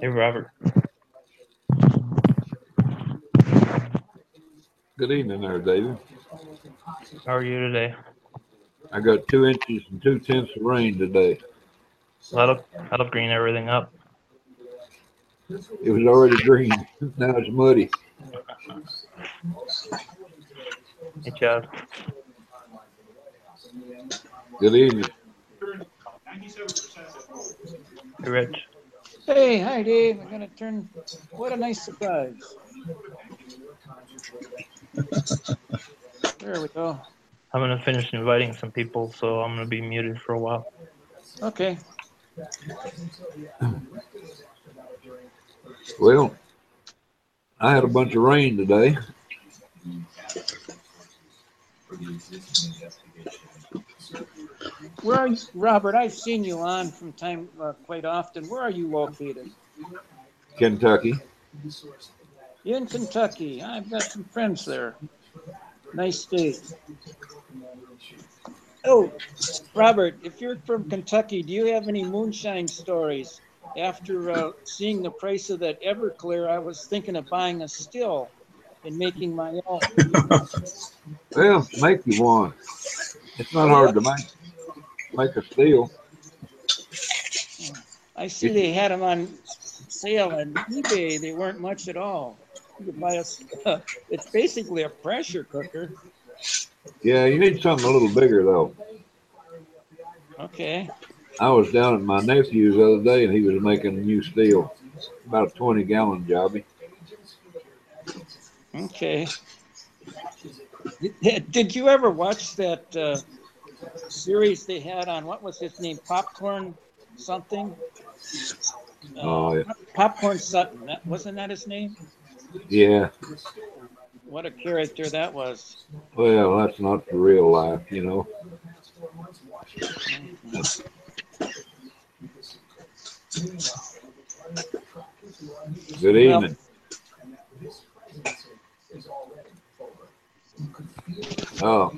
Hey, Robert. Good evening there, David. How are you today? I got two inches and two tenths of rain today. That'll that'll green everything up. It was already green. Now it's muddy. Hey, Chad. Good evening. Hey, Rich. Hey, hi Dave. I'm gonna turn. What a nice surprise. There we go. I'm gonna finish inviting some people, so I'm gonna be muted for a while. Okay. Well, I had a bunch of rain today. Where are you, Robert? I've seen you on from time uh, quite often. Where are you located? Kentucky. In Kentucky. I've got some friends there. Nice state. Oh, Robert, if you're from Kentucky, do you have any moonshine stories? After uh, seeing the price of that Everclear, I was thinking of buying a still and making my own. Well, make you one. It's not hard to make. Make a still. I see they had them on sale on eBay. They weren't much at all. You could buy a, it's basically a pressure cooker. Yeah, you need something a little bigger though. Okay. I was down at my nephew's the other day and he was making a new steel. About a 20 gallon jobby. Okay. Did, did you ever watch that uh, series they had on what was his name? Popcorn something? Uh, Oh, yeah. Popcorn Sutton. That, wasn't that his name? Yeah. What a character that was. Well, that's not the real life, you know. Good evening. Oh.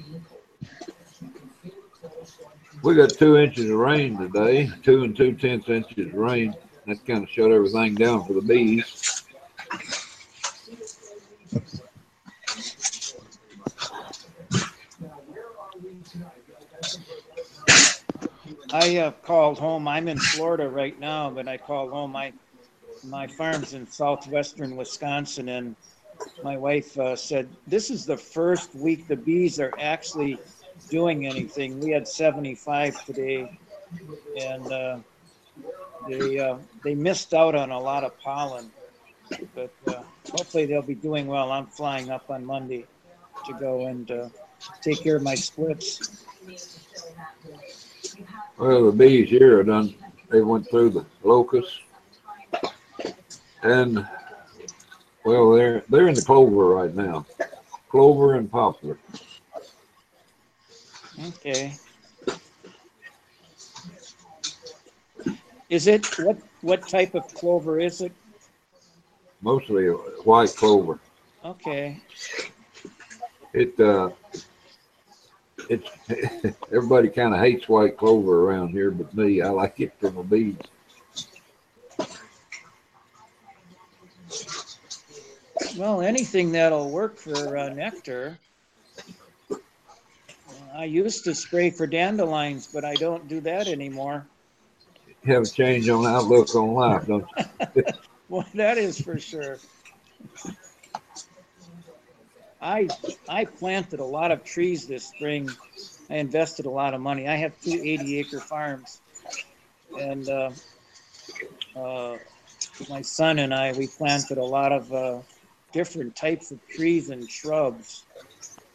We got two inches of rain today, two and two tenths inches of rain. That kind of shut everything down for the bees. I uh, called home. I'm in Florida right now, but I called home. My my farm's in southwestern Wisconsin, and my wife uh, said this is the first week the bees are actually doing anything. We had 75 today, and uh, they uh, they missed out on a lot of pollen. But uh, hopefully they'll be doing well. I'm flying up on Monday to go and uh, take care of my splits. Well, the bees here are done, they went through the locusts. And, well, they're, they're in the clover right now. Clover and poplar. Okay. Is it, what, what type of clover is it? Mostly white clover. Okay, It, uh, it's, everybody kind of hates white clover around here, but me, I like it for the bees. well, anything that'll work for uh, nectar. I used to spray for dandelions, but I don't do that anymore. You have a change on outlook on life, don't you? Well, that is for sure. I I planted a lot of trees this spring. I invested a lot of money. I have two 80 acre farms, and uh, uh, my son and I we planted a lot of uh, different types of trees and shrubs.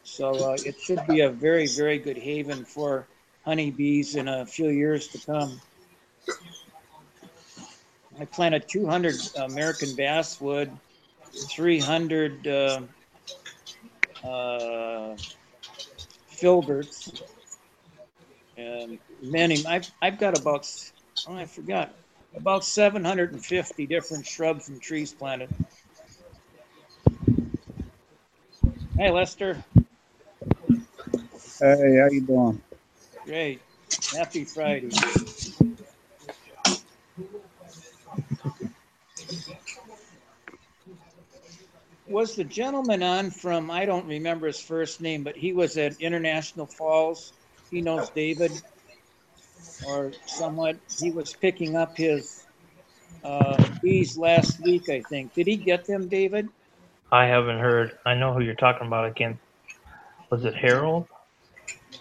So uh, it should be a very very good haven for honeybees in a few years to come. I planted 200 American basswood, 300 uh, filberts, and many. I've, I've got about, oh, I forgot, about 750 different shrubs and trees planted. Hey, Lester. Hey, how you doing? Great. Happy Friday. Was the gentleman on from, I don't remember his first name, but he was at International Falls. He knows David or somewhat. He was picking up his uh, bees last week, I think. Did he get them, David? I haven't heard. I know who you're talking about. I can't. Was it Harold?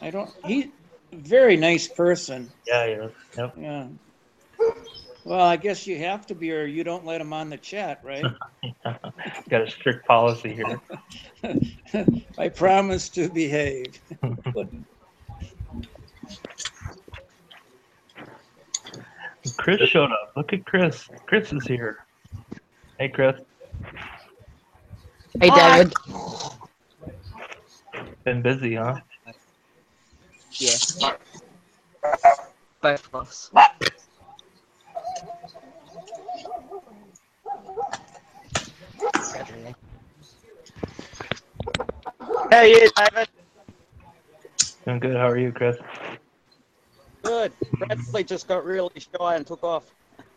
I don't, he, very nice person. Yeah, yeah. Yep. Yeah. Well, I guess you have to be, or you don't let him on the chat, right? Got a strict policy here. I promise to behave. Chris showed up. Look at Chris. Chris is here. Hey, Chris. Hey, David. Been busy, huh? Yeah. Both of us. Hey, you, David. Doing good. How are you, Chris? Good. Bradley just got really shy and took off.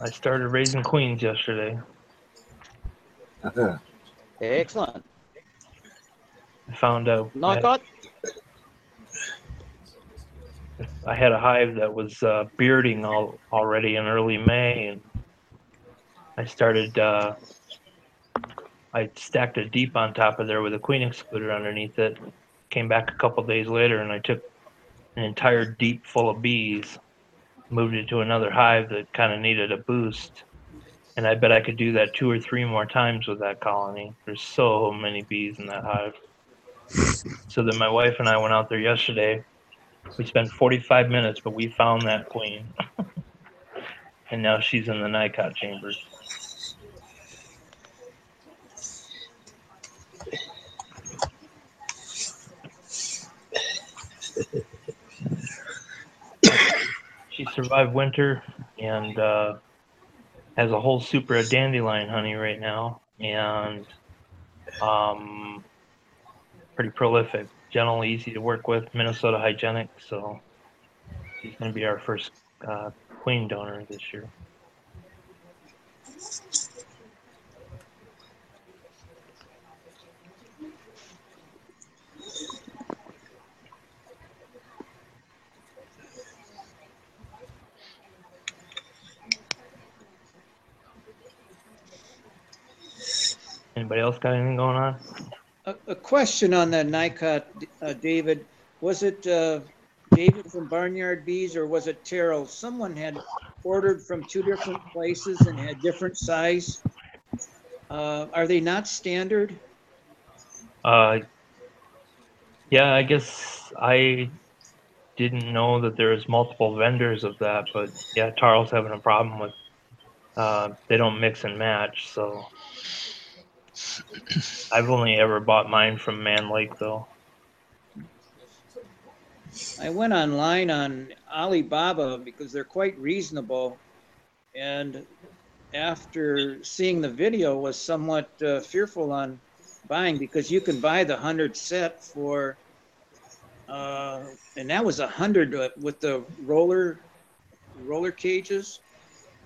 I started raising queens yesterday. Excellent. I found out I Night had, got? I had a hive that was uh, bearding all, already in early May, and I started. Uh, I stacked a deep on top of there with a queen excluder underneath it. Came back a couple days later, and I took an entire deep full of bees, moved it to another hive that kind of needed a boost, and I bet I could do that two or three more times with that colony. There's so many bees in that hive. So then my wife and I went out there yesterday. We spent 45 minutes, but we found that queen. and now she's in the NICOT chambers. She survived winter and uh, has a whole super of dandelion honey right now. And um, pretty prolific, gentle, easy to work with, Minnesota hygienic. So she's going to be our first uh, queen donor this year. Anybody else got anything going on? A, a question on the NICOT, uh, David. Was it, uh, David from Barnyard Bees or was it Terrell? Someone had ordered from two different places and had different size. Uh, are they not standard? Uh, yeah, I guess I didn't know that there was multiple vendors of that, but yeah, Tarl's having a problem with. Uh, they don't mix and match, so I've only ever bought mine from Mann Lake though. I went online on Alibaba because they're quite reasonable. And after seeing the video was somewhat uh, fearful on buying because you can buy the hundred set for, uh, and that was a hundred uh, with the roller, roller cages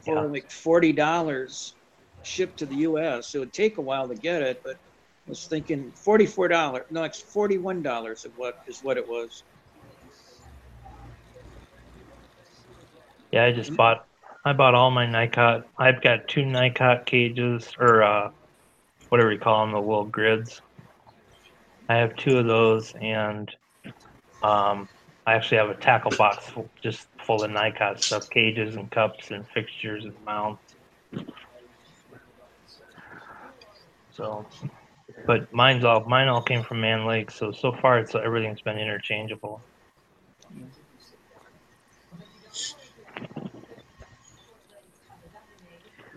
for Yeah. like forty dollars shipped to the US. It'd take a while to get it, but I was thinking forty-four dollars, no, it's forty-one dollars of what is what it was. Yeah, I just bought. I bought all my Nicot. I've got two Nicot cages, or uh, whatever you call them, the little grids. I have two of those, and um, I actually have a tackle box full, just full of Nicot stuff, cages and cups and fixtures and mounts. So, but mine's all mine all came from Mann Lake, so so far it's everything's been interchangeable.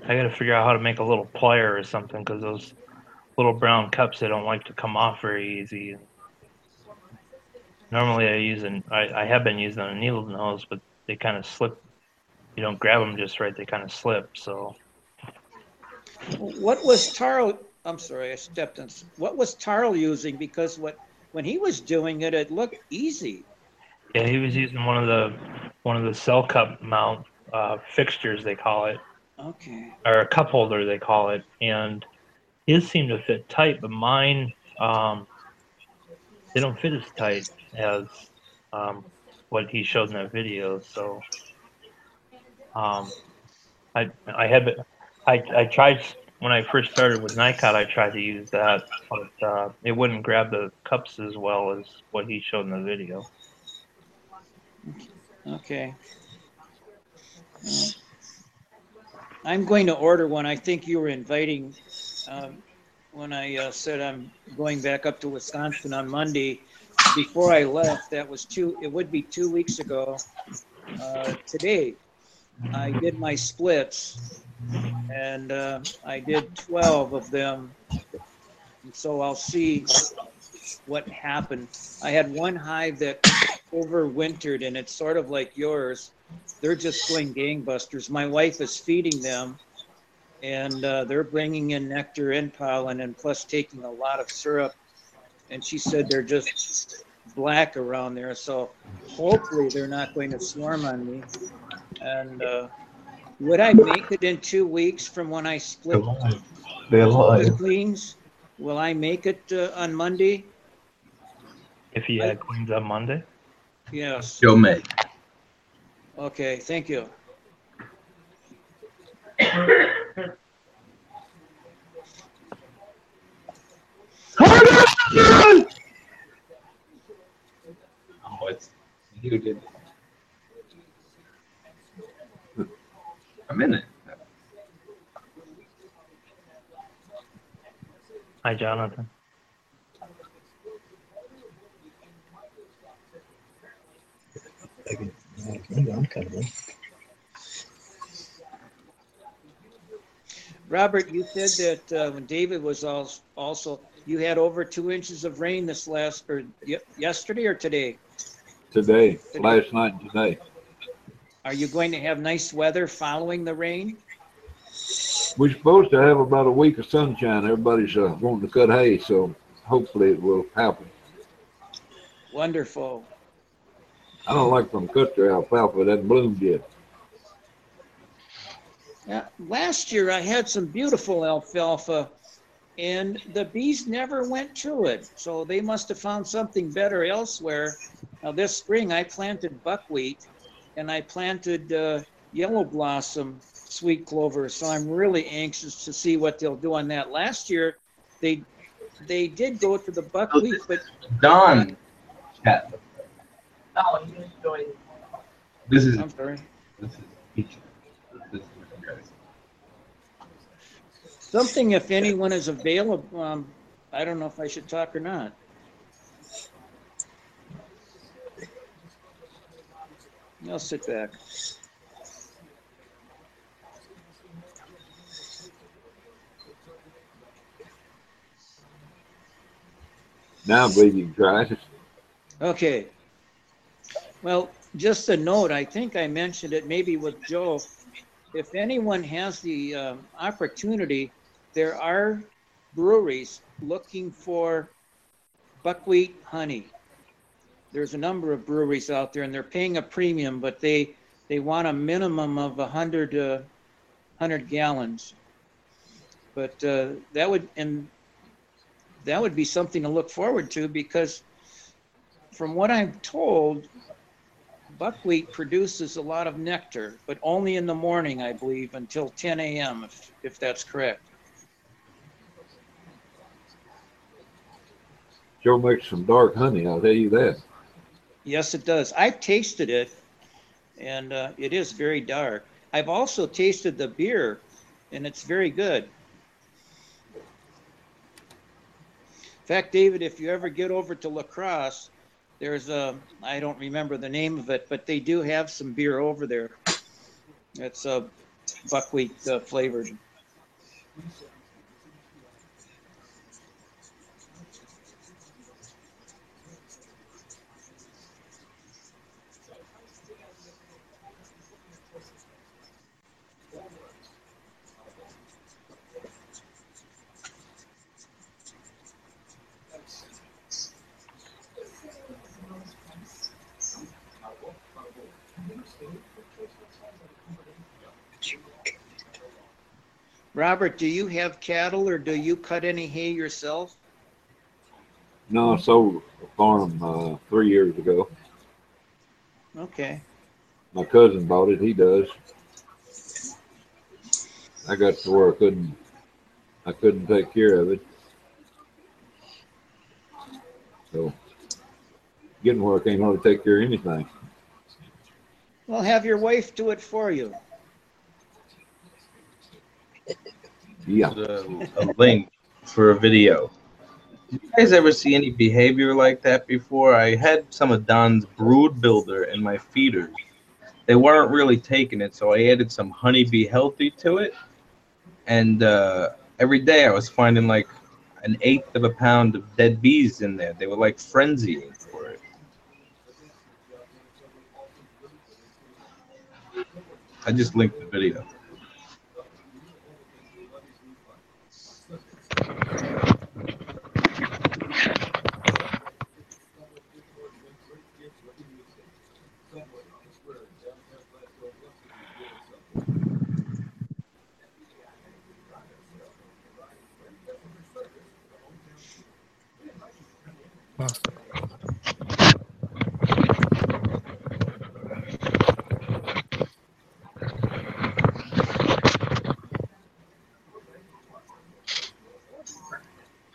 I got to figure out how to make a little plier or something because those little brown cups they don't like to come off very easy. Normally I use an I, I have been using a needle nose, but they kind of slip. You don't grab them just right; they kind of slip. So What was Tarl, I'm sorry, I stepped in, what was Tarl using? Because what, when he was doing it, it looked easy. Yeah, he was using one of the one of the cell cup mount uh, fixtures they call it, Okay, or a cup holder they call it, and his seemed to fit tight, but mine um, they don't fit as tight as um, what he showed in that video. So um, I I had I I tried when I first started with Nicot. I tried to use that, but uh, it wouldn't grab the cups as well as what he showed in the video. okay. Well, I'm going to order one. I think you were inviting, um, when I uh, said I'm going back up to Wisconsin on Monday. Before I left, that was two, it would be two weeks ago. Uh, Today, I did my splits and uh, I did 12 of them. And so I'll see what happened. I had one hive that overwintered and it's sort of like yours. They're just going gangbusters. My wife is feeding them and uh, they're bringing in nectar and pollen and plus taking a lot of syrup. And she said they're just black around there. So hopefully they're not going to swarm on me. And uh, would I make it in two weeks from when I split They're the alive. queens? Will I make it uh, on Monday? If he had queens on Monday. Yes. You'll make. Okay, thank you. Oh, it's you did. I'm in minute. Hi, Jonathan. Robert, you said that uh, when David was als- also, you had over two inches of rain this last, or ye- yesterday or today? Today, last night and today. Are you going to have nice weather following the rain? We're supposed to have about a week of sunshine. Everybody's uh, wanting to cut hay, so hopefully it will happen. Wonderful. I don't like them cut their alfalfa that bloomed yet. Yeah, last year I had some beautiful alfalfa and the bees never went to it. So they must have found something better elsewhere. Now this spring I planted buckwheat and I planted uh, yellow blossom sweet clover. So I'm really anxious to see what they'll do on that. Last year they they did go to the buckwheat, but Don. Chat. Oh, he was doing. This is I'm sorry. this is each. This is you guys. Something if anyone is available. Um, I don't know if I should talk or not. I'll sit back. Now I believe you can try it. Okay. Well, just a note, I think I mentioned it maybe with Joe. If anyone has the um, opportunity, there are breweries looking for buckwheat honey. There's a number of breweries out there and they're paying a premium, but they, they want a minimum of a hundred, uh, hundred gallons. But, uh, that would, and that would be something to look forward to because from what I'm told, buckwheat produces a lot of nectar, but only in the morning, I believe, until 10 a.m., if, if that's correct. Joe makes some dark honey, I'll tell you that. Yes, it does. I've tasted it, and uh, it is very dark. I've also tasted the beer, and it's very good. In fact, David, if you ever get over to La Crosse, there's a, I don't remember the name of it, but they do have some beer over there. It's a buckwheat uh, flavored. Robert, do you have cattle or do you cut any hay yourself? No, I sold a farm, uh, three years ago. Okay. My cousin bought it. He does. I got to where I couldn't, I couldn't take care of it. So getting where I can't hardly take care of anything. Well, have your wife do it for you. Yeah. a, a link for a video. Did you guys ever see any behavior like that before? I had some of Don's brood builder in my feeders. They weren't really taking it, so I added some Honey-B-Healthy to it. And uh, every day I was finding like an eighth of a pound of dead bees in there. They were like frenzying for it. I just linked the video.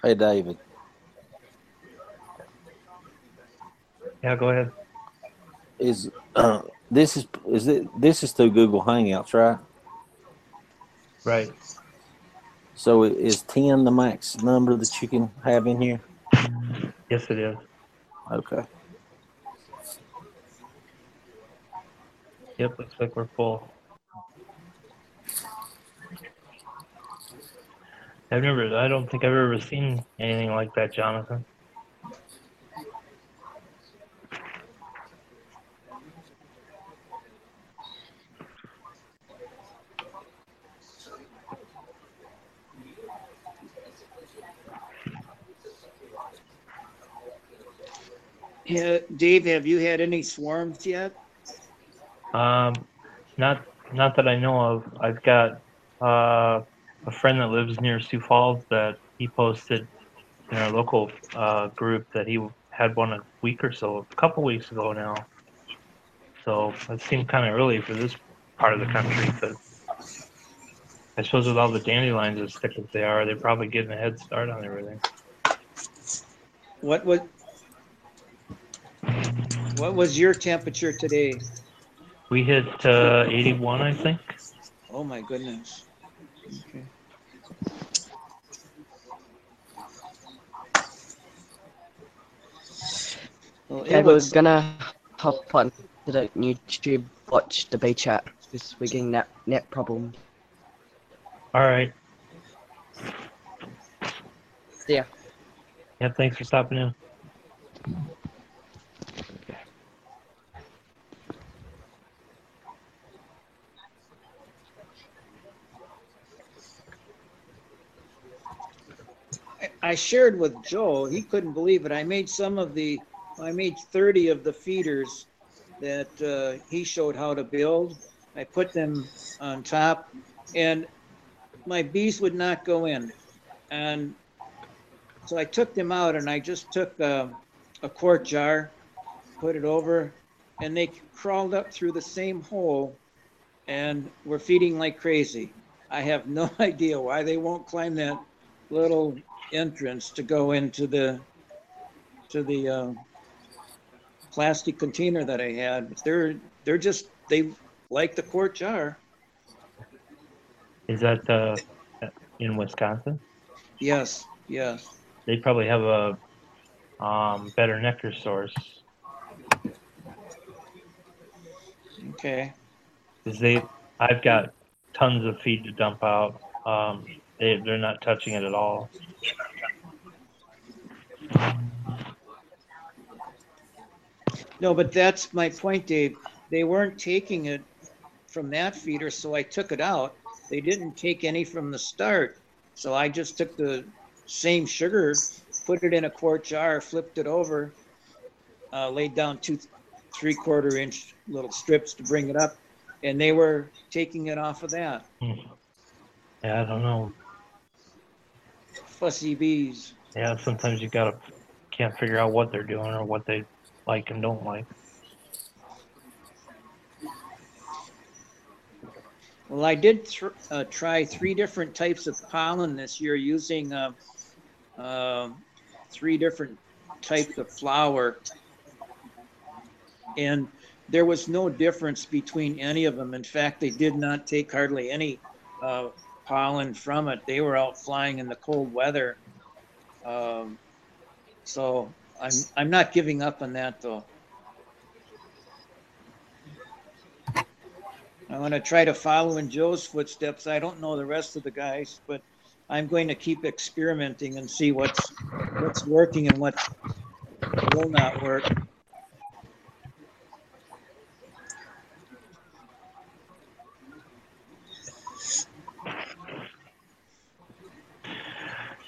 Hey, David, Yeah, go ahead. is, uh, this is, is it, this is through Google Hangouts, right? Right. So i- is ten the max number that you can have in here? Yes, it is. Okay. Yep, looks like we're full. I've never, I don't think I've ever seen anything like that, Jonathan. Dave, have you had any swarms yet? Um, not, not that I know of. I've got, uh, a friend that lives near Sioux Falls that he posted in our local, uh, group that he had one a week or so, a couple weeks ago now. So it seemed kind of early for this part of the country, but I suppose with all the dandelions as thick as they are, they're probably getting a head start on everything. What was, what was your temperature today? We hit, uh, 81, I think. Oh, my goodness. Okay. Well, Okay, it we're was, gonna hop on to the YouTube, watch the B chat because we're getting net net problems. All right. See ya. Yeah, thanks for stopping in. I- shared with Joe, he couldn't believe it. I made some of the, I made 30 of the feeders that uh, he showed how to build. I put them on top and my bees would not go in. And so I took them out and I just took a, a quart jar, put it over, and they crawled up through the same hole and were feeding like crazy. I have no idea why they won't climb that little entrance to go into the to the uh, plastic container that I had. They're they're just they like the quart jar. Is that uh, in Wisconsin? Yes, yes. They probably have a um, better nectar source. Okay. Cause they, I've got tons of feed to dump out. Um, they they're not touching it at all. No, but that's my point, Dave. They weren't taking it from that feeder, so I took it out. They didn't take any from the start. So I just took the same sugar, put it in a quart jar, flipped it over, uh, laid down two, three quarter inch little strips to bring it up. And they were taking it off of that. Yeah, I don't know. Fussy bees. Yeah, sometimes you gotta can't figure out what they're doing or what they like and don't like. Well, I did uh, try three different types of pollen this year using uh, uh, three different types of flower. And there was no difference between any of them. In fact, they did not take hardly any uh, pollen from it. They were out flying in the cold weather. Um, so I'm I'm not giving up on that though. I'm going to try to follow in Joe's footsteps. I don't know the rest of the guys, but I'm going to keep experimenting and see what's what's working and what will not work.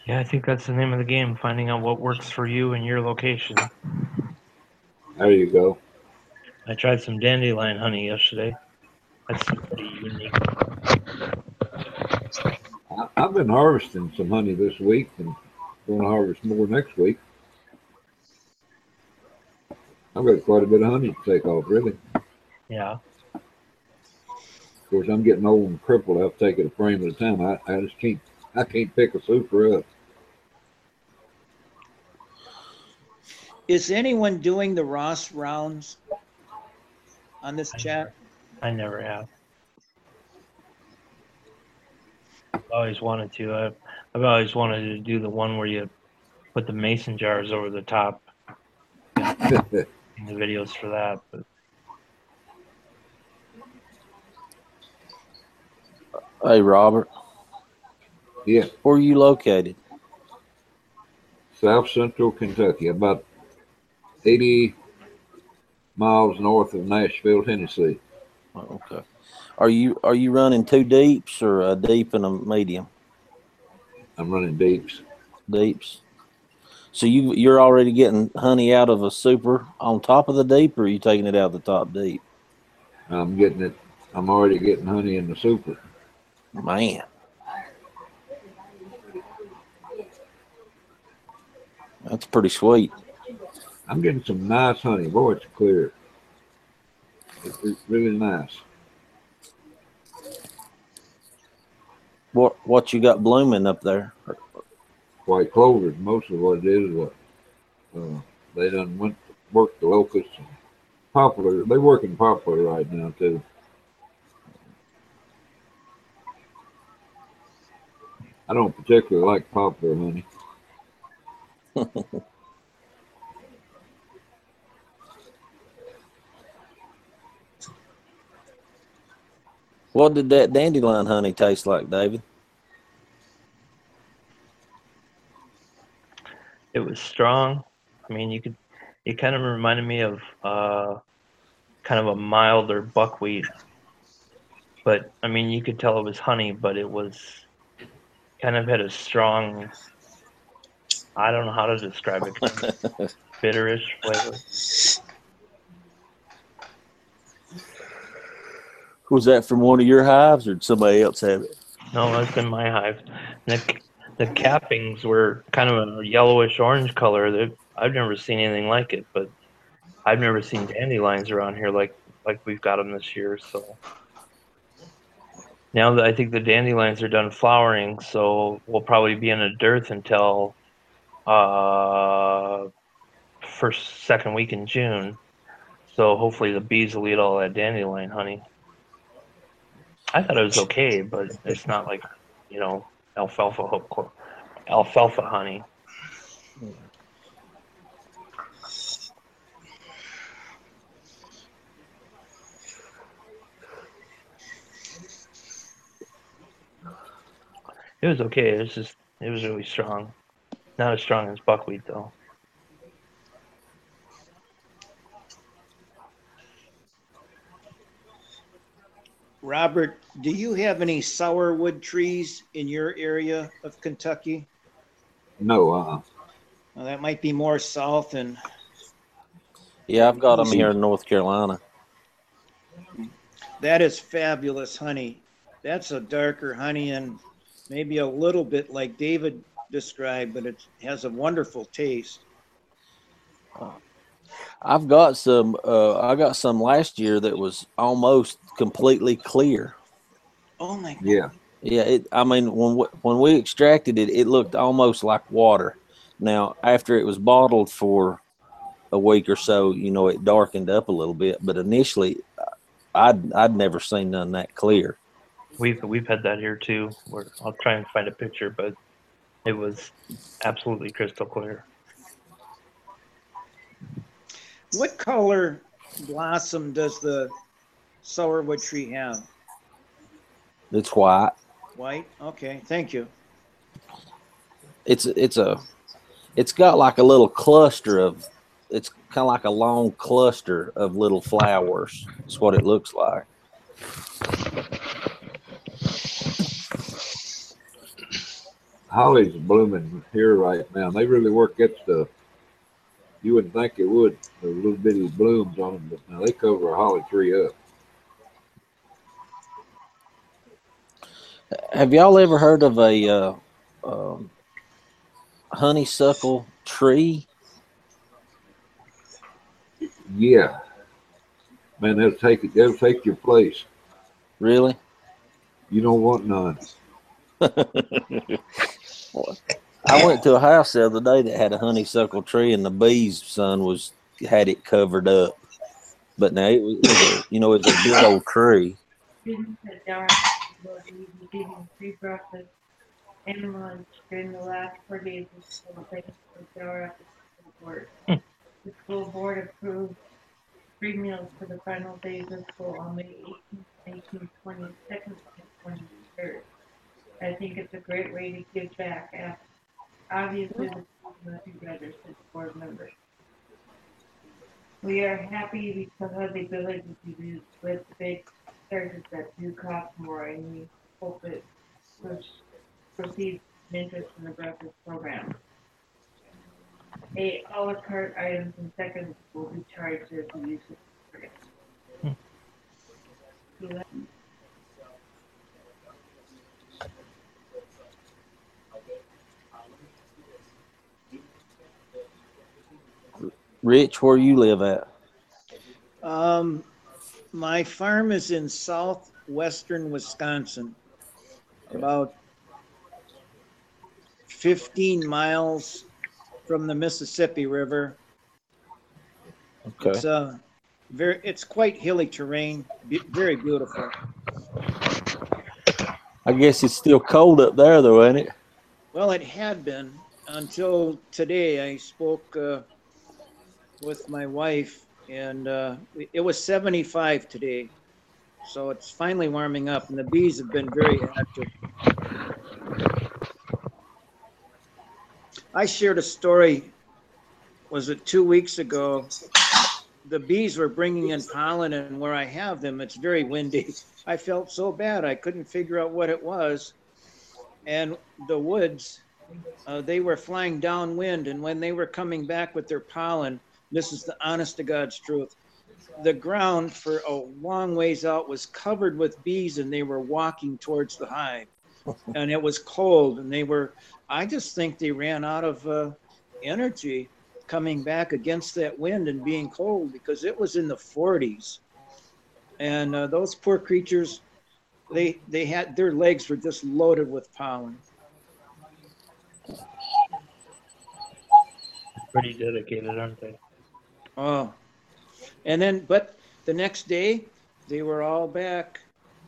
Yeah, I think that's the name of the game, finding out what works for you and your location. There you go. I tried some dandelion honey yesterday. That's pretty unique. I've been harvesting some honey this week and going to harvest more next week. I've got quite a bit of honey to take off, really. Yeah. Of course, I'm getting old and crippled. I'll take it a frame at a time. I, I just can't, I can't pick a super up. Is anyone doing the Ross rounds on this chat? I never have. I've always wanted to. I've, I've always wanted to do the one where you put the mason jars over the top. The videos for that, but Hey, Robert, yeah, where are you located? South Central Kentucky, about 80 miles north of Nashville, Tennessee. Oh, Okay. Are you are you running two deeps or a deep and a medium? I'm running deeps. Deeps. So you you're already getting honey out of a super on top of the deep, or are you taking it out of the top deep? I'm getting it. I'm already getting honey in the super. Man, that's pretty sweet. I'm getting some nice honey. Boy, it's clear. It's it's really nice. What what you got blooming up there? White clover is most of what it is. What uh, they done went work the locusts. And poplar. They're working poplar right now too. I don't particularly like poplar honey. What did that dandelion honey taste like, David? it was strong. I mean, you could. It kind of reminded me of uh, kind of a milder buckwheat, but I mean, you could tell it was honey, but it was kind of had a strong. I don't know how to describe it. Kind of bitterish flavor. Was that from one of your hives, or did somebody else have it? No, that's in my hive. The, the cappings were kind of a yellowish orange color. That I've never seen anything like it, but I've never seen dandelions around here like like we've got them this year. So now that I think the dandelions are done flowering, so we'll probably be in a dearth until uh first second week in June. So hopefully the bees will eat all that dandelion honey. I thought it was okay, but it's not like you know alfalfa alfalfa honey. It was okay. It was just it was really strong. Not as strong as buckwheat though. Robert, do you have any sourwood trees in your area of Kentucky? No, uh, Well, that might be more south and Yeah, I've got them here in North Carolina. That is fabulous honey. That's a darker honey and maybe a little bit like David described, but it has a wonderful taste. I've got some. Uh, I got some last year that was almost completely clear. Oh my, God. Yeah. Yeah, it, I mean, when we, when we extracted it, it looked almost like water. Now, after it was bottled for a week or so, you know, it darkened up a little bit. But initially, I'd I'd never seen none that clear. We've we've had that here too. Where I'll try and find a picture, but it was absolutely crystal clear. What color blossom does the sourwood tree have? It's white. White? Okay, thank you. It's it's a it's got like a little cluster of it's kind of like a long cluster of little flowers. That's what it looks like. Holly's blooming here right now. They really work that stuff. You wouldn't think it would. The little bitty blooms on them, but now they cover a holly tree up. Have y'all ever heard of a uh, um, honeysuckle tree? Yeah. Man, they'll take it. They'll take your place. Really? You don't want none. I went to a house the other day that had a honeysuckle tree, and the bees' son was had it covered up. But now it was, it was a, you know, it's a big old tree. Students at Delaware will be receiving free breakfast and lunch during the last four days of school thanks to the Delaware School Board. The school board approved free meals for the final days of school on May eighteenth, eighteenth, twenty-second, and twenty-third. I think it's a great way to give back. after- Obviously, the must be better, said board members. We are happy we still have the ability to do with big surges that do cost more, and we hope it proceeds in interest in the breakfast program. A à la carte items and seconds will be charged as the use of the program. Hmm. Rich, where you live at? Um, my farm is in southwestern Wisconsin, about 15 miles from the Mississippi River. Okay. It's uh, very, it's quite hilly terrain, be- very beautiful. I guess it's still cold up there, though, ain't it? Well, it had been until today. I spoke uh, with my wife, and uh, it was 75 today. So it's finally warming up, and the bees have been very active. I shared a story, was it two weeks ago? The bees were bringing in pollen, and where I have them, it's very windy. I felt so bad. I couldn't figure out what it was. And the woods, uh, they were flying downwind, and when they were coming back with their pollen, this is the honest to God's truth. The ground for a long ways out was covered with bees, and they were walking towards the hive. And it was cold, and they were, I just think they ran out of uh, energy coming back against that wind and being cold because it was in the 40s. And uh, those poor creatures, they they had their legs were just loaded with pollen. Pretty dedicated, aren't they? Oh, and then, but the next day, they were all back.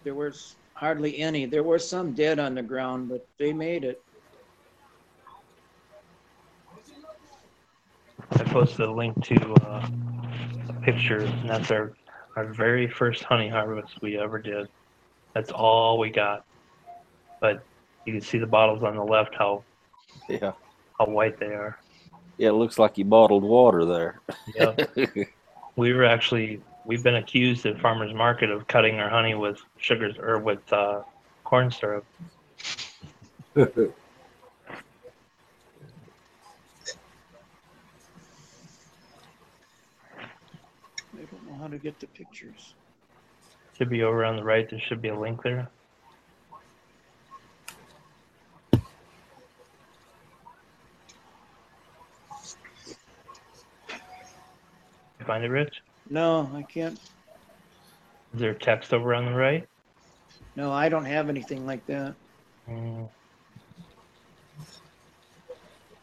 There was hardly any. There were some dead on the ground, but they made it. I posted a link to uh, a picture, and that's our our very first honey harvest we ever did. That's all we got. But you can see the bottles on the left how Yeah. how white they are. Yeah, it looks like you bottled water there. Yep. we were actually we've been accused at farmers market of cutting our honey with sugars or with uh, corn syrup. I don't know how to get the pictures. Should be over on the right. There should be a link there. Find it, Rich? No, I can't. Is there text over on the right? No, I don't have anything like that. Mm,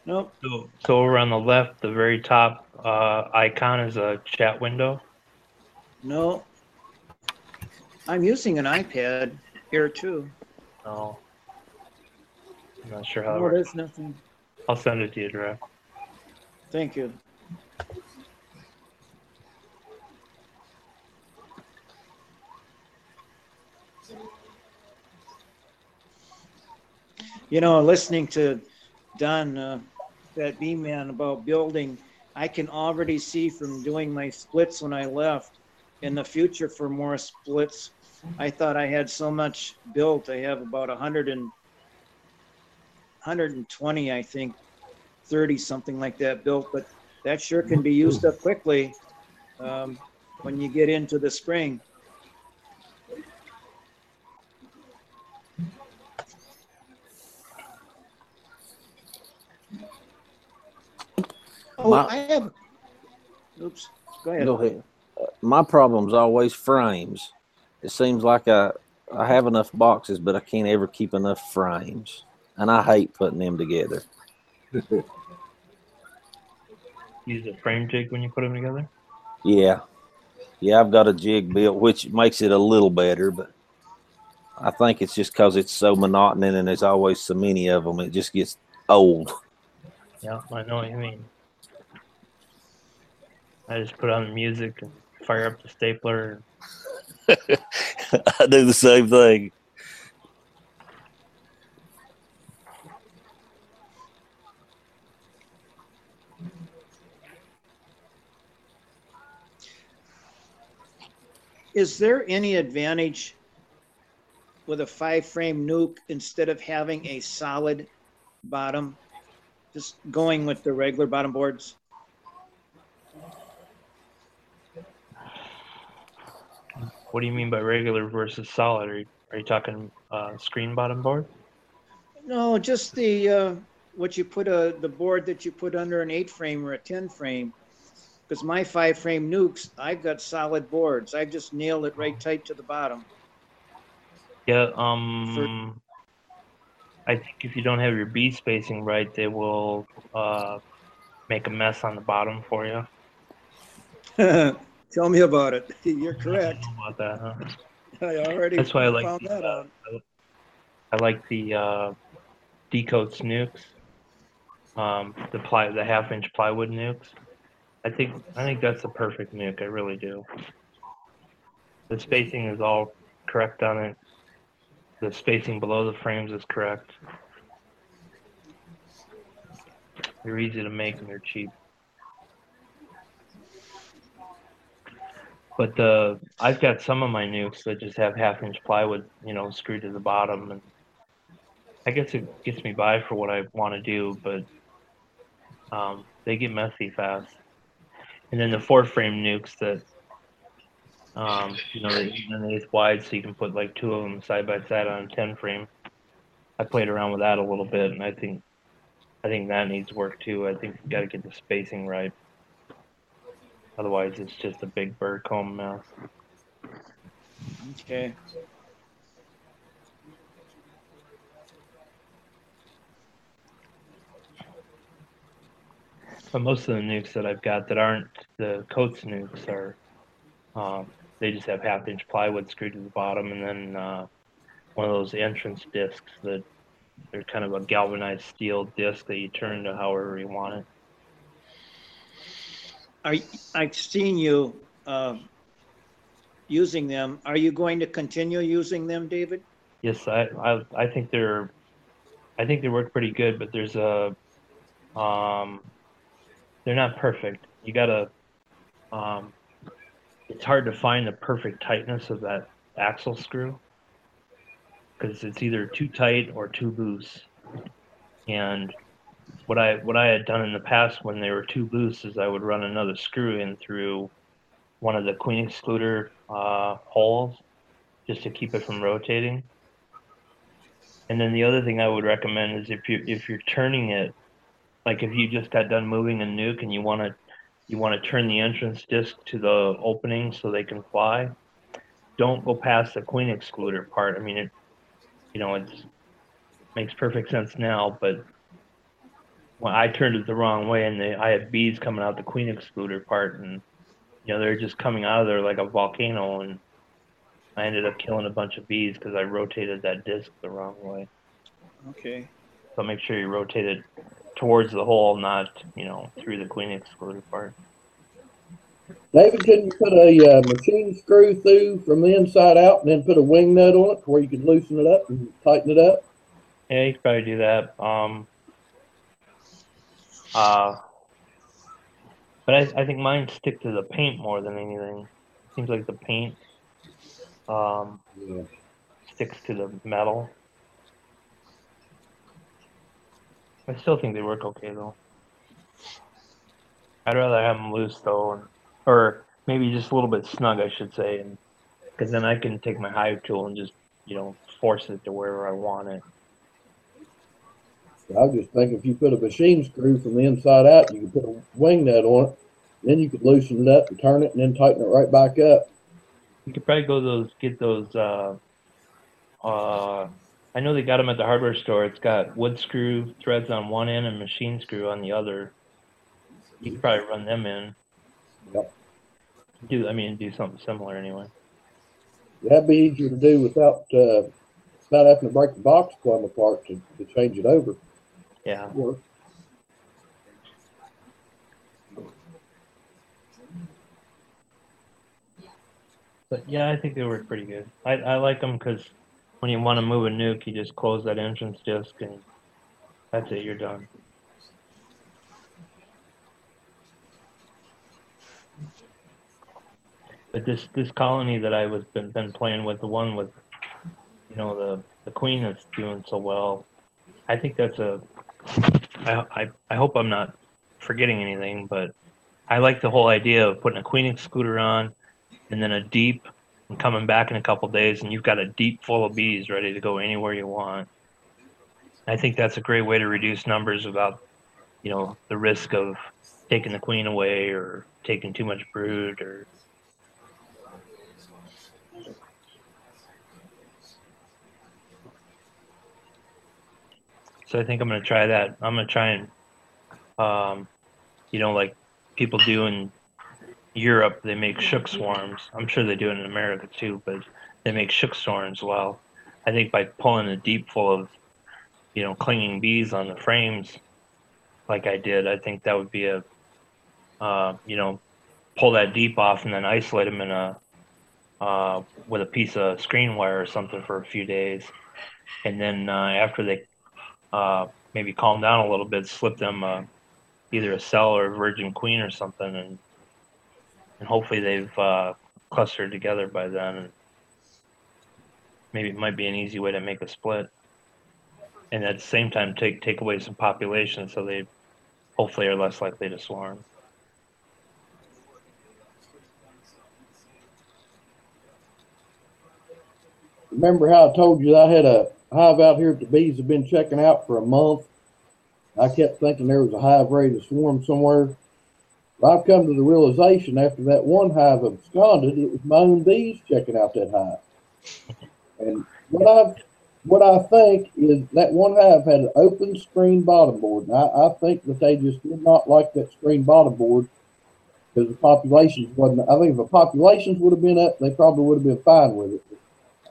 Nope. So, so over on the left, the very top uh, icon is a chat window. No. I'm using an iPad here too. No. I'm not sure how. No, there's nothing. I'll send it to you direct. Thank you. You know, listening to Don, uh, that bee man about building, I can already see from doing my splits when I left in the future for more splits. I thought I had so much built. I have about a hundred and hundred and twenty, I think, 30, something like that built, but that sure can be used up quickly um, when you get into the spring. Oh, My- I have, oops, go ahead. Go ahead. Uh, my problem's always frames. It seems like I I have enough boxes, but I can't ever keep enough frames, and I hate putting them together. Use a frame jig when you put them together. Yeah, yeah, I've got a jig built, which makes it a little better, but I think it's just because it's so monotonous and there's always so many of them. It just gets old. Yeah, I know what you mean. I just put on the music and fire up the stapler. I do the same thing. Is there any advantage with a five frame nuke instead of having a solid bottom? Just going with the regular bottom boards? What do you mean by regular versus solid? Are you, are you talking uh, screen bottom board? No, just the, uh, what you put, uh, the board that you put under an eight frame or a 10 frame. Because my five frame nukes, I've got solid boards. I've just nail it right tight to the bottom. Yeah. Um. I think if you don't have your bee spacing right, they will uh, make a mess on the bottom for you. Tell me about it. You're correct. About that, huh? I already That's why I like found the, that uh, out. I like the uh, decoats nukes, um, the ply, the half inch plywood nukes. I think I think that's the perfect nuke. I really do. The spacing is all correct on it. The spacing below the frames is correct. They're easy to make and they're cheap. But the I've got some of my nukes that just have half inch plywood, you know, screwed to the bottom, and I guess it gets me by for what I want to do, but um, they get messy fast. And then the four frame nukes that, um, you know, you an eighth wide, so you can put like two of them side by side on a ten frame. I played around with that a little bit, and I think, I think that needs work too. I think you got to get the spacing right. Otherwise, it's just a big burr comb mess. Okay. But most of the nukes that I've got that aren't the Coates nukes are, um, they just have half inch plywood screwed to the bottom and then uh, one of those entrance discs that they're kind of a galvanized steel disc that you turn to however you want it. Are, I've seen you uh, using them. Are you going to continue using them, David? Yes, I, I I think they're I think they work pretty good, but there's a um they're not perfect. You gotta um it's hard to find the perfect tightness of that axle screw because it's either too tight or too loose. And what I what I had done in the past when they were too loose is I would run another screw in through one of the queen excluder uh, holes just to keep it from rotating. And then the other thing I would recommend is if you if you're turning it, like if you just got done moving a nuke and you want to you want to turn the entrance disc to the opening so they can fly, don't go past the queen excluder part. I mean, it you know it makes perfect sense now, but when I turned it the wrong way and they, I had bees coming out the queen excluder part and you know they're just coming out of there like a volcano and I ended up killing a bunch of bees because I rotated that disc the wrong way. Okay. So make sure you rotate it towards the hole, not you know through the queen excluder part. David, couldn't you put a uh, machine screw through from the inside out and then put a wing nut on it where you can loosen it up and tighten it up? Yeah, you could probably do that. Um, uh, but I, I think mine stick to the paint more than anything. Seems like the paint um, Yeah. sticks to the metal. I still think they work okay though. I'd rather have them loose though, and, or maybe just a little bit snug, I should say, because then I can take my hive tool and just you know force it to wherever I want it. I just think if you put a machine screw from the inside out, you could put a wing nut on it, then you could loosen it up and turn it and then tighten it right back up. You could probably go those get those. Uh, uh, I know they got them at the hardware store. It's got wood screw threads on one end and machine screw on the other. You could probably run them in. Yep. Do I mean do something similar anyway? That'd be easier to do without uh, without having to break the box plumb apart to, to change it over. Yeah. Work. But yeah, I think they work pretty good. I, I like them because when you want to move a nuke, you just close that entrance disc and that's it. You're done. But this this colony that I was been, been playing with, the one with, you know, the the queen that's doing so well, I think that's a. I I I hope I'm not forgetting anything, but I like the whole idea of putting a queen excluder on and then a deep and coming back in a couple days and you've got a deep full of bees ready to go anywhere you want. I think that's a great way to reduce numbers without, you know, the risk of taking the queen away or taking too much brood or I think I'm gonna try that. I'm gonna try and, um, you know, like people do in Europe, they make shook swarms. I'm sure they do it in America too, but they make shook swarms. Well, I think by pulling a deep full of, you know, clinging bees on the frames, like I did, I think that would be a, uh, you know, pull that deep off and then isolate them in a, uh, with a piece of screen wire or something for a few days, and then uh, after they uh, maybe calm down a little bit, slip them uh, either a cell or a virgin queen or something, and and hopefully they've uh, clustered together by then. And maybe it might be an easy way to make a split, and at the same time take take away some population, so they hopefully are less likely to swarm. Remember how I told you I had a hive out here that the bees have been checking out for a month? I kept thinking there was a hive ready to swarm somewhere. But I've come to the realization after that one hive absconded, it was my own bees checking out that hive. And what I what I think is that one hive had an open screen bottom board. And I, I think that they just did not like that screen bottom board because the populations wasn't. I think if the populations would have been up, they probably would have been fine with it.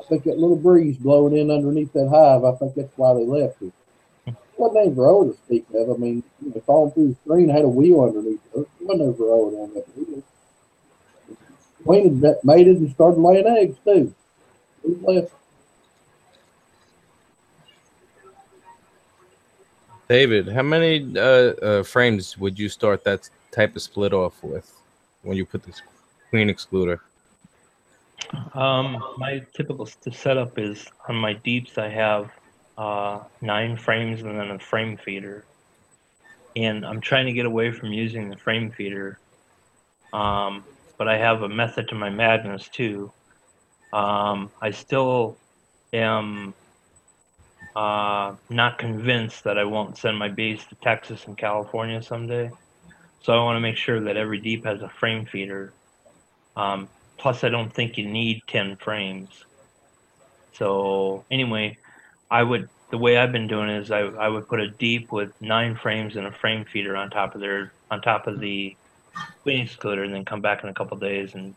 Think that little breeze blowing in underneath that hive, I think that's why they left it. Wasn't any varroa to speak of. I mean, you know, falling through the screen had a wheel underneath it. There wasn't no on that wheel. Queen had mated and started laying eggs too. Who left? David, how many uh, uh, frames would you start that type of split off with when you put this queen excluder? Um, my typical setup is on my deeps. I have uh, nine frames and then a frame feeder, and I'm trying to get away from using the frame feeder. Um, but I have a method to my madness too. Um, I still am uh, not convinced that I won't send my bees to Texas and California someday. So I want to make sure that every deep has a frame feeder. Um, plus, I don't think you need 10 frames. So anyway, I would the way I've been doing is I, I would put a deep with nine frames and a frame feeder on top of their on top of the queen excluder, and then come back in a couple days and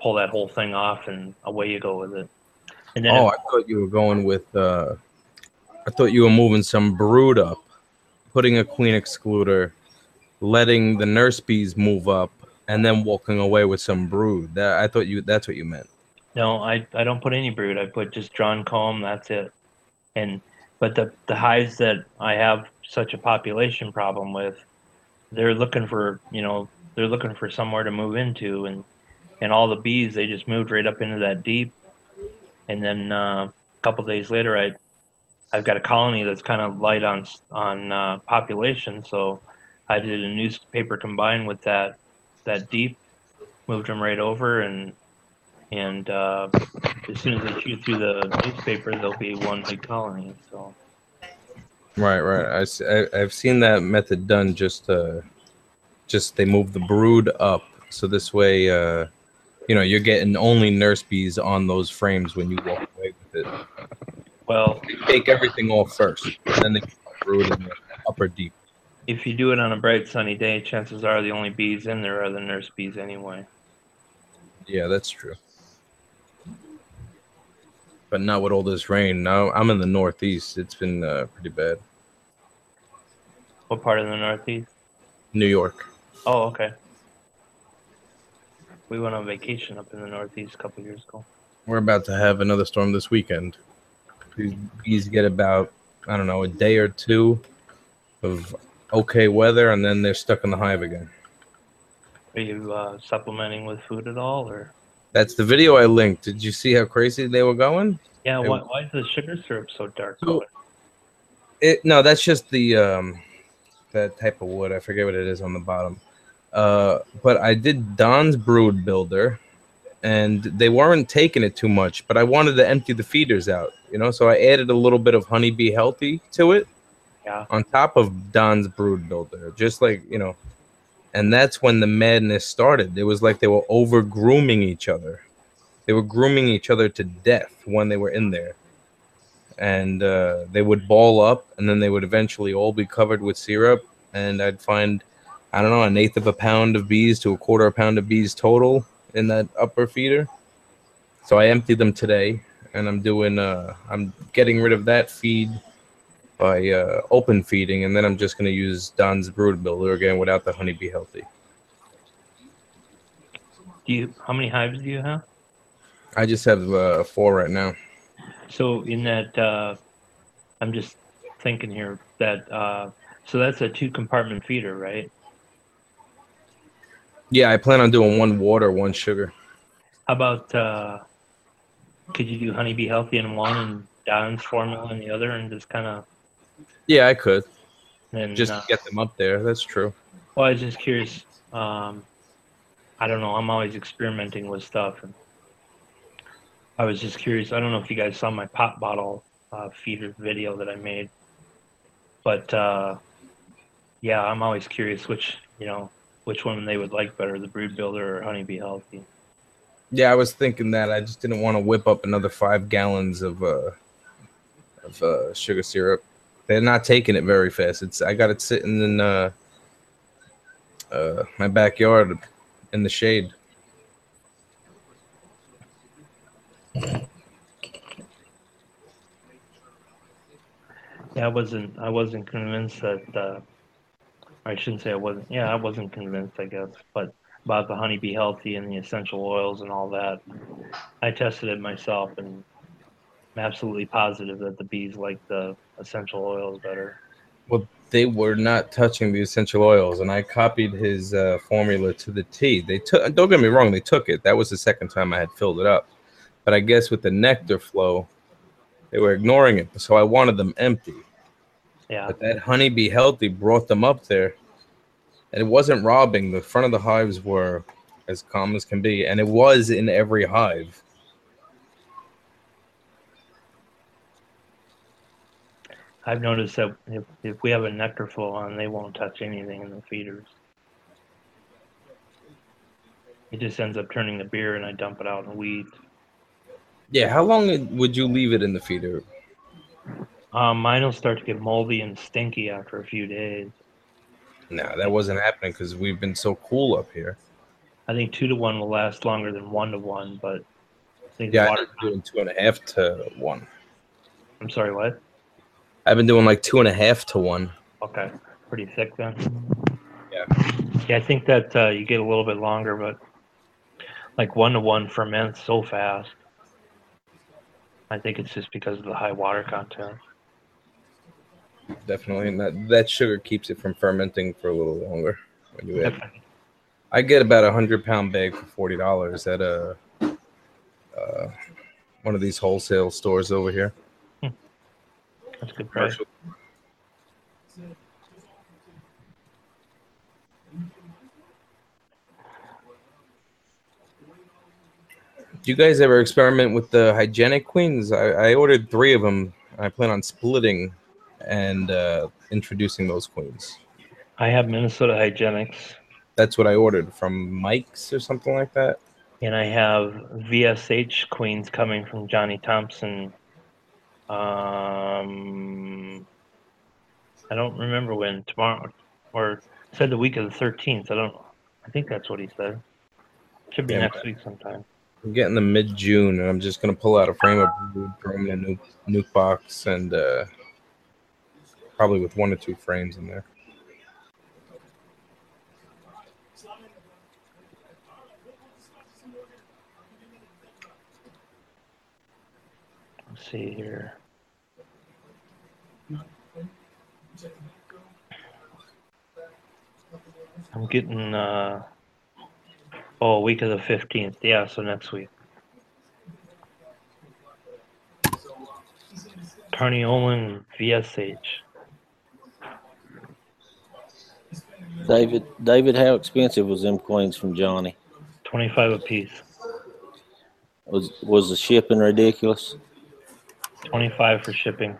pull that whole thing off, and away you go with it. And then Oh, if- I thought you were going with. uh I thought you were moving some brood up, putting a queen excluder, letting the nurse bees move up, and then walking away with some brood. That I thought you. That's what you meant. No, I, I don't put any brood. I put just drawn comb. That's it. And but the the hives that I have such a population problem with, they're looking for you know they're looking for somewhere to move into, and and all the bees they just moved right up into that deep, and then uh, a couple days later I I've got a colony that's kind of light on on uh, population, so I did a newspaper combined with that that deep, moved them right over and and uh, as soon as they shoot through the newspaper, there'll be one big colony. So Right, right. I, I've seen that method done. Just uh, just they move the brood up, so this way, uh, you know, you're getting only nurse bees on those frames when you walk away with it. well, They take everything off first, and then they brood in the upper deep. If you do it on a bright sunny day, chances are the only bees in there are the nurse bees anyway. Yeah, that's true. But not with all this rain. Now I'm in the northeast. It's been uh, pretty bad. What part of the Northeast? New York. Oh, okay. We went on vacation up in the Northeast a couple years ago. We're about to have another storm this weekend. These bees get about I don't know a day or two of okay weather, and then they're stuck in the hive again. Are you uh, supplementing with food at all, or That's the video I linked. Did you see how crazy they were going? yeah? Why, why is the sugar syrup so dark? So- It no, that's just the um that type of wood. I forget what it is on the bottom. Uh, but I did Don's Brood Builder, and they weren't taking it too much. But I wanted to empty the feeders out, you know, so I added a little bit of Honey-B-Healthy to it Yeah. on top of Don's Brood Builder, just like you know. And that's when the madness started. It was like they were over grooming each other. They were grooming each other to death when they were in there and uh, they would ball up and then they would eventually all be covered with syrup and i'd find i don't know an eighth of a pound of bees to a quarter of a pound of bees total in that upper feeder so i emptied them today and i'm doing uh i'm getting rid of that feed by uh, open feeding and then i'm just going to use don's brood builder again without the Honey-B-Healthy Do you? How many hives do you have? i just have uh, four right now So in that, uh, I'm just thinking here that uh, so that's a two compartment feeder, right? yeah i plan on doing one water one sugar How about uh, could you do Honey-B-Healthy in one and Don's formula in the other, and just kind of yeah i could and just uh, get them up there that's true Well, I was just curious. Um, I don't know. I'm always experimenting with stuff, and I was just curious. I don't know if you guys saw my pop bottle uh, feeder video that I made, but uh, yeah, I'm always curious which you know which one they would like better, the Brood Builder or Honey-B-Healthy. Yeah, I was thinking that. I just didn't want to whip up another five gallons of uh of uh, sugar syrup. They're not taking it very fast. It's I got it sitting in uh, uh my backyard in the shade. Yeah, I wasn't. I wasn't convinced that. Uh, I shouldn't say I wasn't. Yeah, I wasn't convinced. I guess, but about the Honey-B-Healthy and the essential oils and all that, I tested it myself and I'm absolutely positive that the bees like the essential oils better. Well, they were not touching the essential oils, and I copied his uh, formula to the T. They took. Don't get me wrong, they took it. That was the second time I had filled it up, but I guess with the nectar flow, they were ignoring it. So I wanted them empty. Yeah, But that Honey-B-Healthy brought them up there. And it wasn't robbing. The front of the hives were as calm as can be, and it was in every hive. I've noticed that if, if we have a nectar flow on, they won't touch anything in the feeders. It just ends up turning to beer, and I dump it out in weeds. Yeah, how long would you leave it in the feeder? Um, mine will start to get moldy and stinky after a few days. No, that wasn't happening because we've been so cool up here. I think two to one will last longer than one to one, but I think Yeah, water. I'm doing two and a half to one. I'm sorry, what? I've been doing like two and a half to one. Okay, pretty thick then. Yeah. Yeah, I think that uh, you get a little bit longer, but like one to one ferments so fast. I think it's just because of the high water content. Definitely, and that that sugar keeps it from fermenting for a little longer. When you add, I get about a hundred pound bag for forty dollars at a uh, one of these wholesale stores over here. That's a good price. Do you guys ever experiment with the hygienic queens? I, I ordered three of them. I plan on splitting and uh, introducing those queens. I have Minnesota Hygienics, That's what I ordered from Mike's or something like that. and I have VSH queens coming from Johnny Thompson. Um, I don't remember when tomorrow, or said the week of the thirteenth. I don't. I think that's what he said. Should be Yeah, next week sometime. I'm getting the mid June, and I'm just gonna pull out a frame of throw in a nuke, nuke box, and uh, probably with one or two frames in there. See here. I'm getting uh oh week of the fifteenth. Yeah, so next week. Carniolan VSH. David, David, how expensive was them coins from Johnny? Twenty five apiece. Was was the shipping ridiculous? Twenty five for shipping.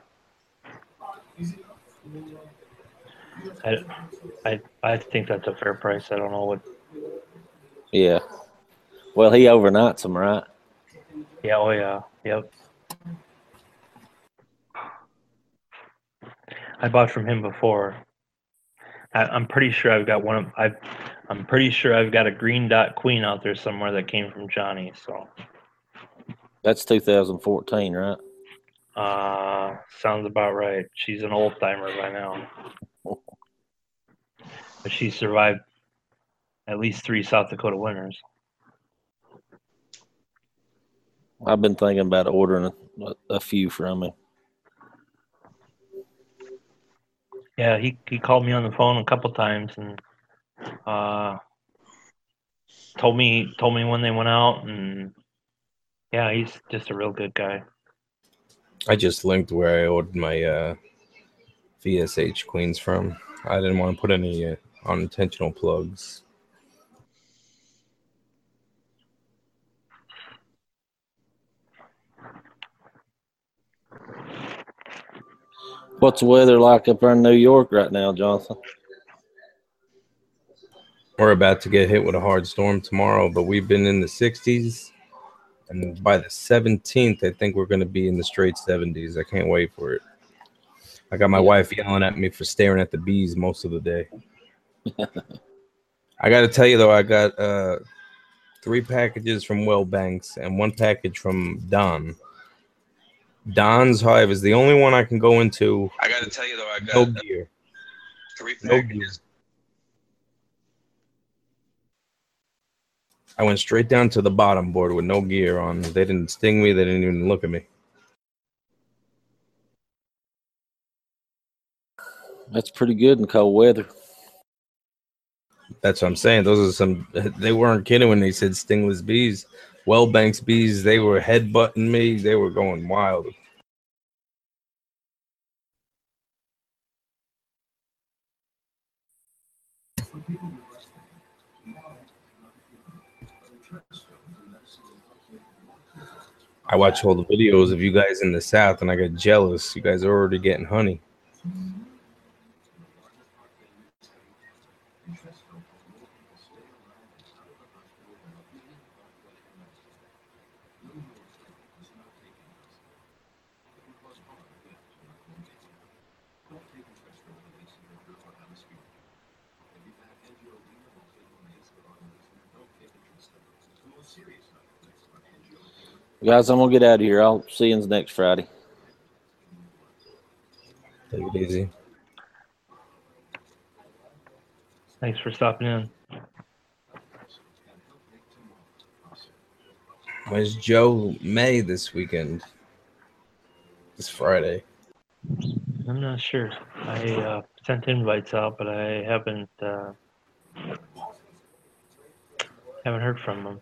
I, I I think that's a fair price. I don't know what Yeah. Well, he overnights them, right? Yeah, oh yeah, yep. I bought from him before. I, I'm pretty sure I've got one of I've I'm pretty sure I've got a green dot queen out there somewhere that came from Johnny. So That's 2014, right? Uh sounds about right. She's an old timer by now. But she survived at least three South Dakota winters. I've been thinking about ordering a, a few from him. Yeah, he, he called me on the phone a couple times and uh told me told me when they went out and yeah, he's just a real good guy. I just linked where I ordered my uh, VSH queens from. I didn't want to put any uh, unintentional plugs. What's the weather like up there in New York right now, Jonathan? We're about to get hit with a hard storm tomorrow, but we've been in the 60s. And by the 17th, I think we're going to be in the straight 70s. I can't wait for it. I got my wife yelling at me for staring at the bees most of the day. I got to tell you, though, I got uh, three packages from Wilbanks and one package from Don. Don's hive is the only one I can go into. I got to tell you, though, I got no gear. Three packages. I went straight down to the bottom board with no gear on. They didn't sting me. They didn't even look at me. That's pretty good in cold weather. That's what I'm saying. Those are some. They weren't kidding when they said stingless bees. Wilbanks bees. They were headbutting me. They were going wild. I watch all the videos of you guys in the south, and I get jealous. You guys are already getting honey. Mm-hmm. Guys, I'm gonna get out of here. I'll see you next Friday. Take it easy. Thanks for stopping in. Where's Joe May this weekend? This Friday. I'm not sure. I uh, sent invites out, but I haven't uh, haven't heard from them.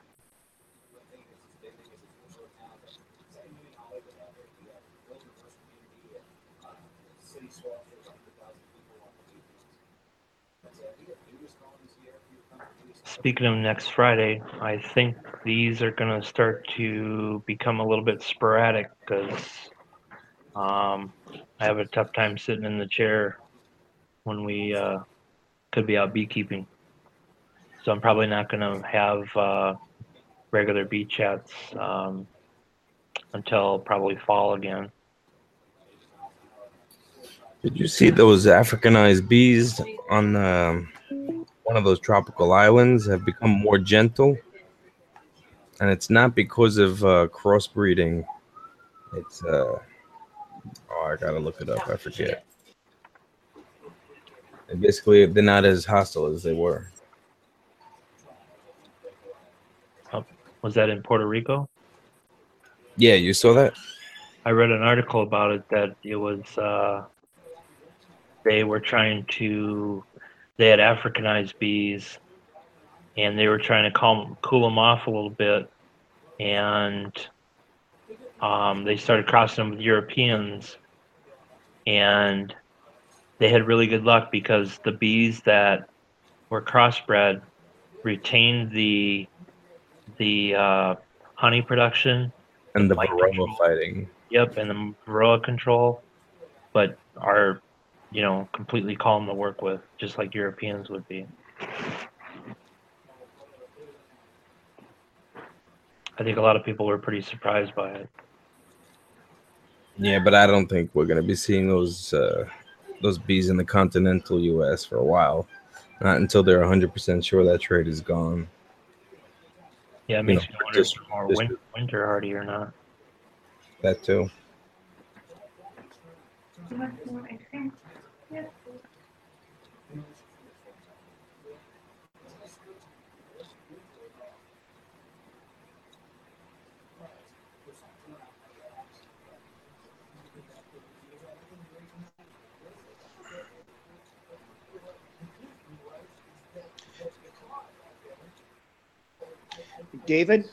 Speaking of next Friday, I think these are going to start to become a little bit sporadic because um, I have a tough time sitting in the chair when we uh, could be out beekeeping. So I'm probably not going to have uh, regular bee chats um, until probably fall again. Did you see those Africanized bees on um, one of those tropical islands have become more gentle? And it's not because of uh, crossbreeding. It's uh, oh, I gotta look it up. I forget. And basically, they're not as hostile as they were. Was that in Puerto Rico? Yeah, you saw that. I read an article about it that it was uh, they were trying to they had Africanized bees and they were trying to calm cool them off a little bit and um, they started crossing them with Europeans and they had really good luck because the bees that were crossbred retained the the uh, honey production And the varroa fighting. Yep, and the varroa control, but are, you know, completely calm to work with, just like Europeans would be. I think a lot of people were pretty surprised by it. Yeah, but I don't think we're gonna be seeing those uh, those bees in the continental U.S. for a while. Not until they're 100% sure that trade is gone. Yeah, it You makes know, me wonder just- they're more just- win- winter hardy or not. That too. David?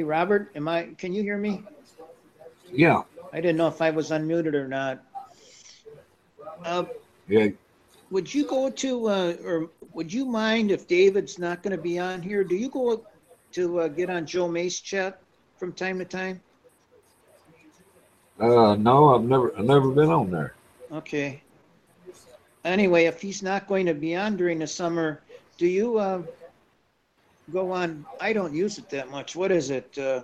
Hey, Robert, am I, can you hear me? Yeah, I didn't know if I was unmuted or not. Uh, yeah. would you go to, uh, or would you mind if David's not gonna be on here? Do you go to, uh, get on Joe May's chat from time to time? Uh, no, I've never, I've never been on there. Okay. Anyway, if he's not going to be on during the summer, do you, uh, go on, I don't use it that much. What is it, uh,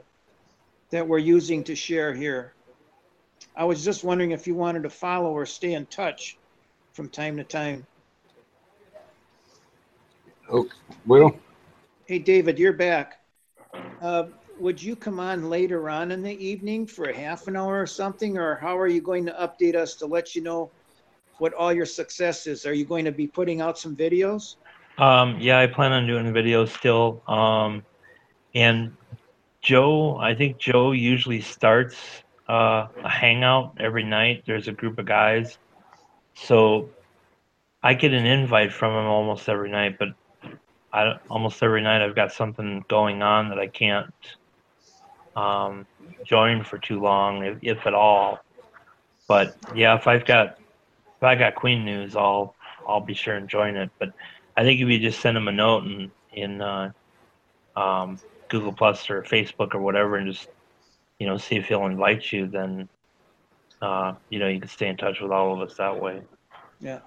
that we're using to share here? I was just wondering if you wanted to follow or stay in touch from time to time. Well, Hey, David, you're back. Uh, would you come on later on in the evening for a half an hour or something, or how are you going to update us to let you know what all your success is. Are you going to be putting out some videos? Um, yeah, I plan on doing videos still. Um, and Joe, I think Joe usually starts uh, a hangout every night. There's a group of guys. So I get an invite from him almost every night, but I almost every night I've got something going on that I can't um, join for too long, if, if at all. But yeah, if I've got if I got Queen news, I'll I'll be sure and join it. But I think if you just send him a note in in uh, um, Google Plus or Facebook or whatever, and just you know see if he'll invite you, then uh, you know you can stay in touch with all of us that way. Yeah,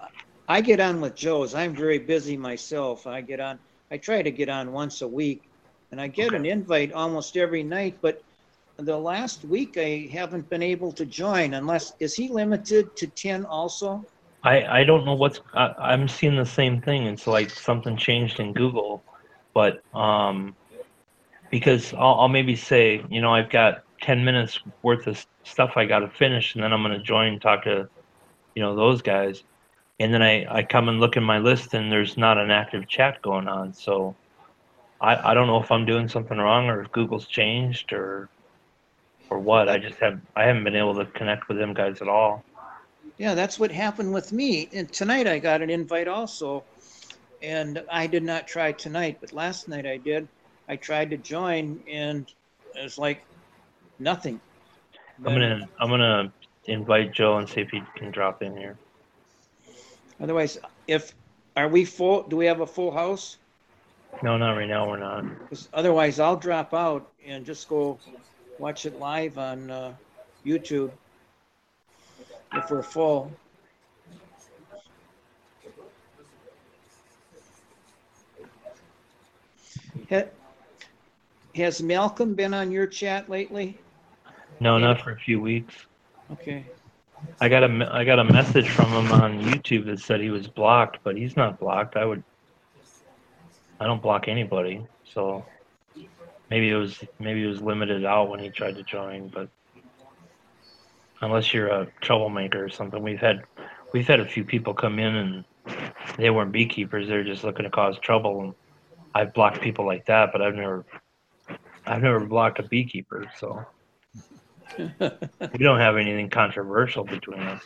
I get on with Joe's. I'm very busy myself. I get on, I try to get on once a week and I get an invite almost every night, but the last week I haven't been able to join unless, is he limited to 10 also? I, I don't know what's I, I'm seeing the same thing. It's like something changed in Google, but um, because I'll, I'll maybe say you know I've got ten minutes worth of stuff I got to finish, and then I'm gonna join talk to you know those guys, and then I I come and look in my list and there's not an active chat going on, so I I don't know if I'm doing something wrong or if Google's changed or or what. I just have I haven't been able to connect with them guys at all. Yeah, that's what happened with me. And tonight I got an invite also. And I did not try tonight, but last night I did. I tried to join and it was like nothing. I'm gonna I'm gonna invite Joe and see if he can drop in here. Otherwise, if, are we full, do we have a full house? No, not right now. We're not. 'Cause otherwise I'll drop out and just go watch it live on uh, YouTube. If we're full. Has Malcolm been on your chat lately? No, not for a few weeks. Okay. I got a me- I got a message from him on YouTube that said he was blocked, but he's not blocked. I would. I don't block anybody, so maybe it was maybe it was limited out when he tried to join, but unless you're a troublemaker or something, we've had we've had a few people come in and they weren't beekeepers; they're just looking to cause trouble. And I've blocked people like that, but I've never I've never blocked a beekeeper, so we don't have anything controversial between us.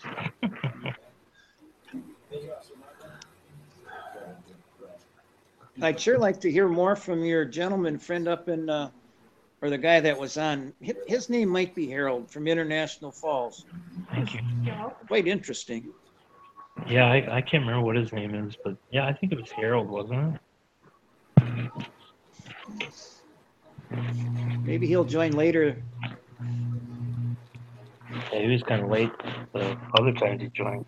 I'd sure like to hear more from your gentleman friend up in, uh, or the guy that was on. Hi- His name might be Harold from International Falls. Thank you. Quite interesting. Yeah, I, I can't remember what his name is, but yeah, I think it was Harold, wasn't it? Maybe he'll join later. Yeah, he was kind of late the other times he joined.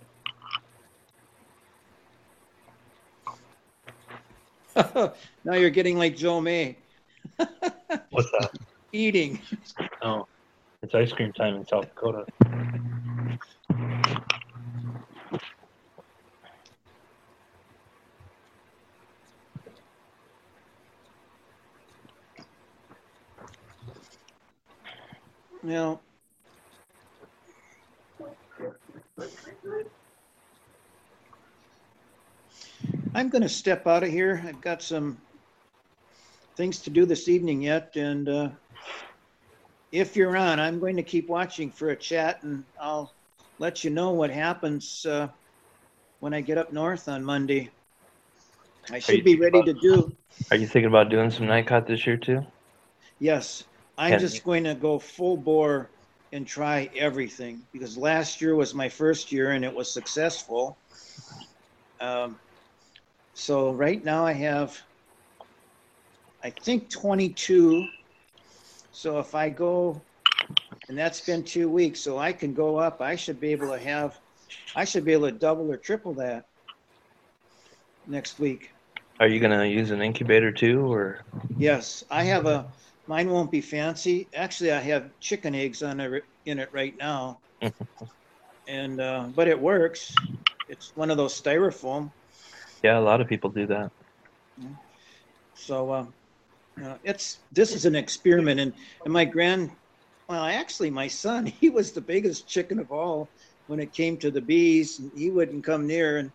now you're getting like Joe May, What's that? eating. Oh, it's ice cream time in South Dakota. Now, I'm going to step out of here. I've got some things to do this evening yet, and uh, if you're on, I'm going to keep watching for a chat, and I'll let you know what happens uh, when I get up north on Monday. I should be ready to do. Are you thinking about doing some night caught this year too? Yes, I'm Can- just going to go full bore and try everything because last year was my first year and it was successful. Um, so right now I have, I think 22. So if I go, and that's been two weeks, so I can go up, I should be able to have, I should be able to double or triple that next week. Are you gonna use an incubator too, or Yes, I have a, mine won't be fancy. Actually, I have chicken eggs on it, in it right now. And, uh, but it works. It's one of those styrofoam. yeah, a lot of people do that. So, um, uh, it's, this is an experiment and, and my grand, well, actually my son, he was the biggest chicken of all when it came to the bees. He wouldn't come near, and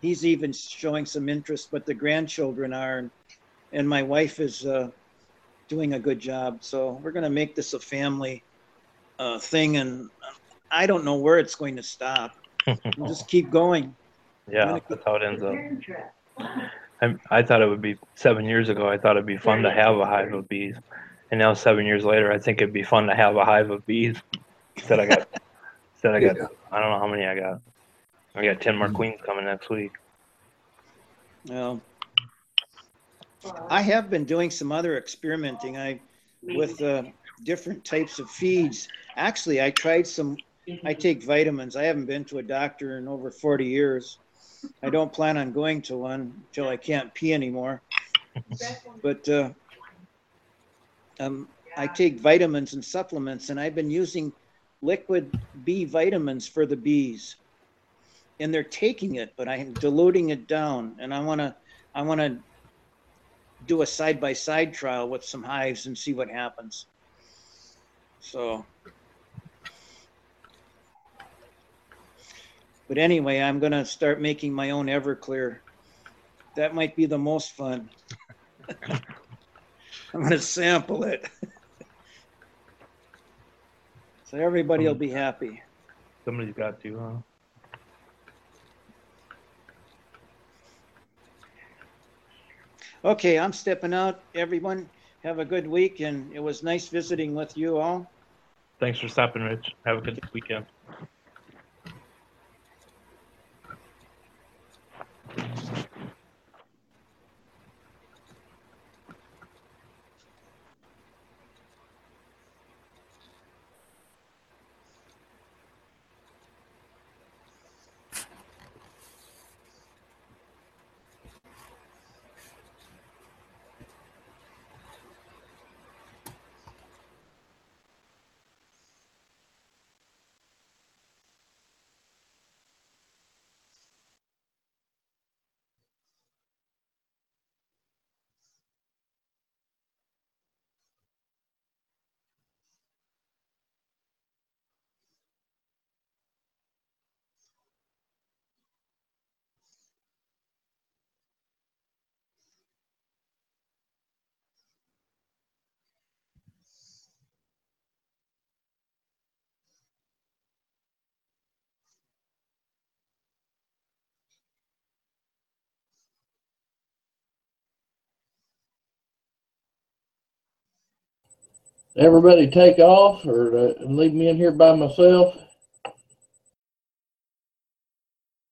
he's even showing some interest. But the grandchildren are, and, and my wife is uh, doing a good job. So we're gonna make this a family uh, thing, and I don't know where it's going to stop. We'll just keep going. Yeah, that's how it ends up. I, I thought it would be seven years ago. I thought it'd be fun to have a hive of bees, and now seven years later, I think it'd be fun to have a hive of bees. Said I got, said I got. Yeah. I don't know how many I got. I got ten more queens coming next week. Well, I have been doing some other experimenting. I with uh, different types of feeds. Actually, I tried some. I take vitamins. I haven't been to a doctor in over 40 years. I don't plan on going to one until I can't pee anymore. But uh, um, I take vitamins and supplements, and I've been using liquid B vitamins for the bees. And they're taking it, but I'm diluting it down, and I want to, I want to do a side by side trial with some hives and see what happens. So. But anyway, I'm gonna start making my own Everclear. That might be the most fun. I'm gonna sample it. So everybody will be happy. Somebody's got to, huh? Okay, I'm stepping out. Everyone, have a good week, and it was nice visiting with you all. Thanks for stopping, Rich. Have a good weekend. Everybody take off or uh, leave me in here by myself?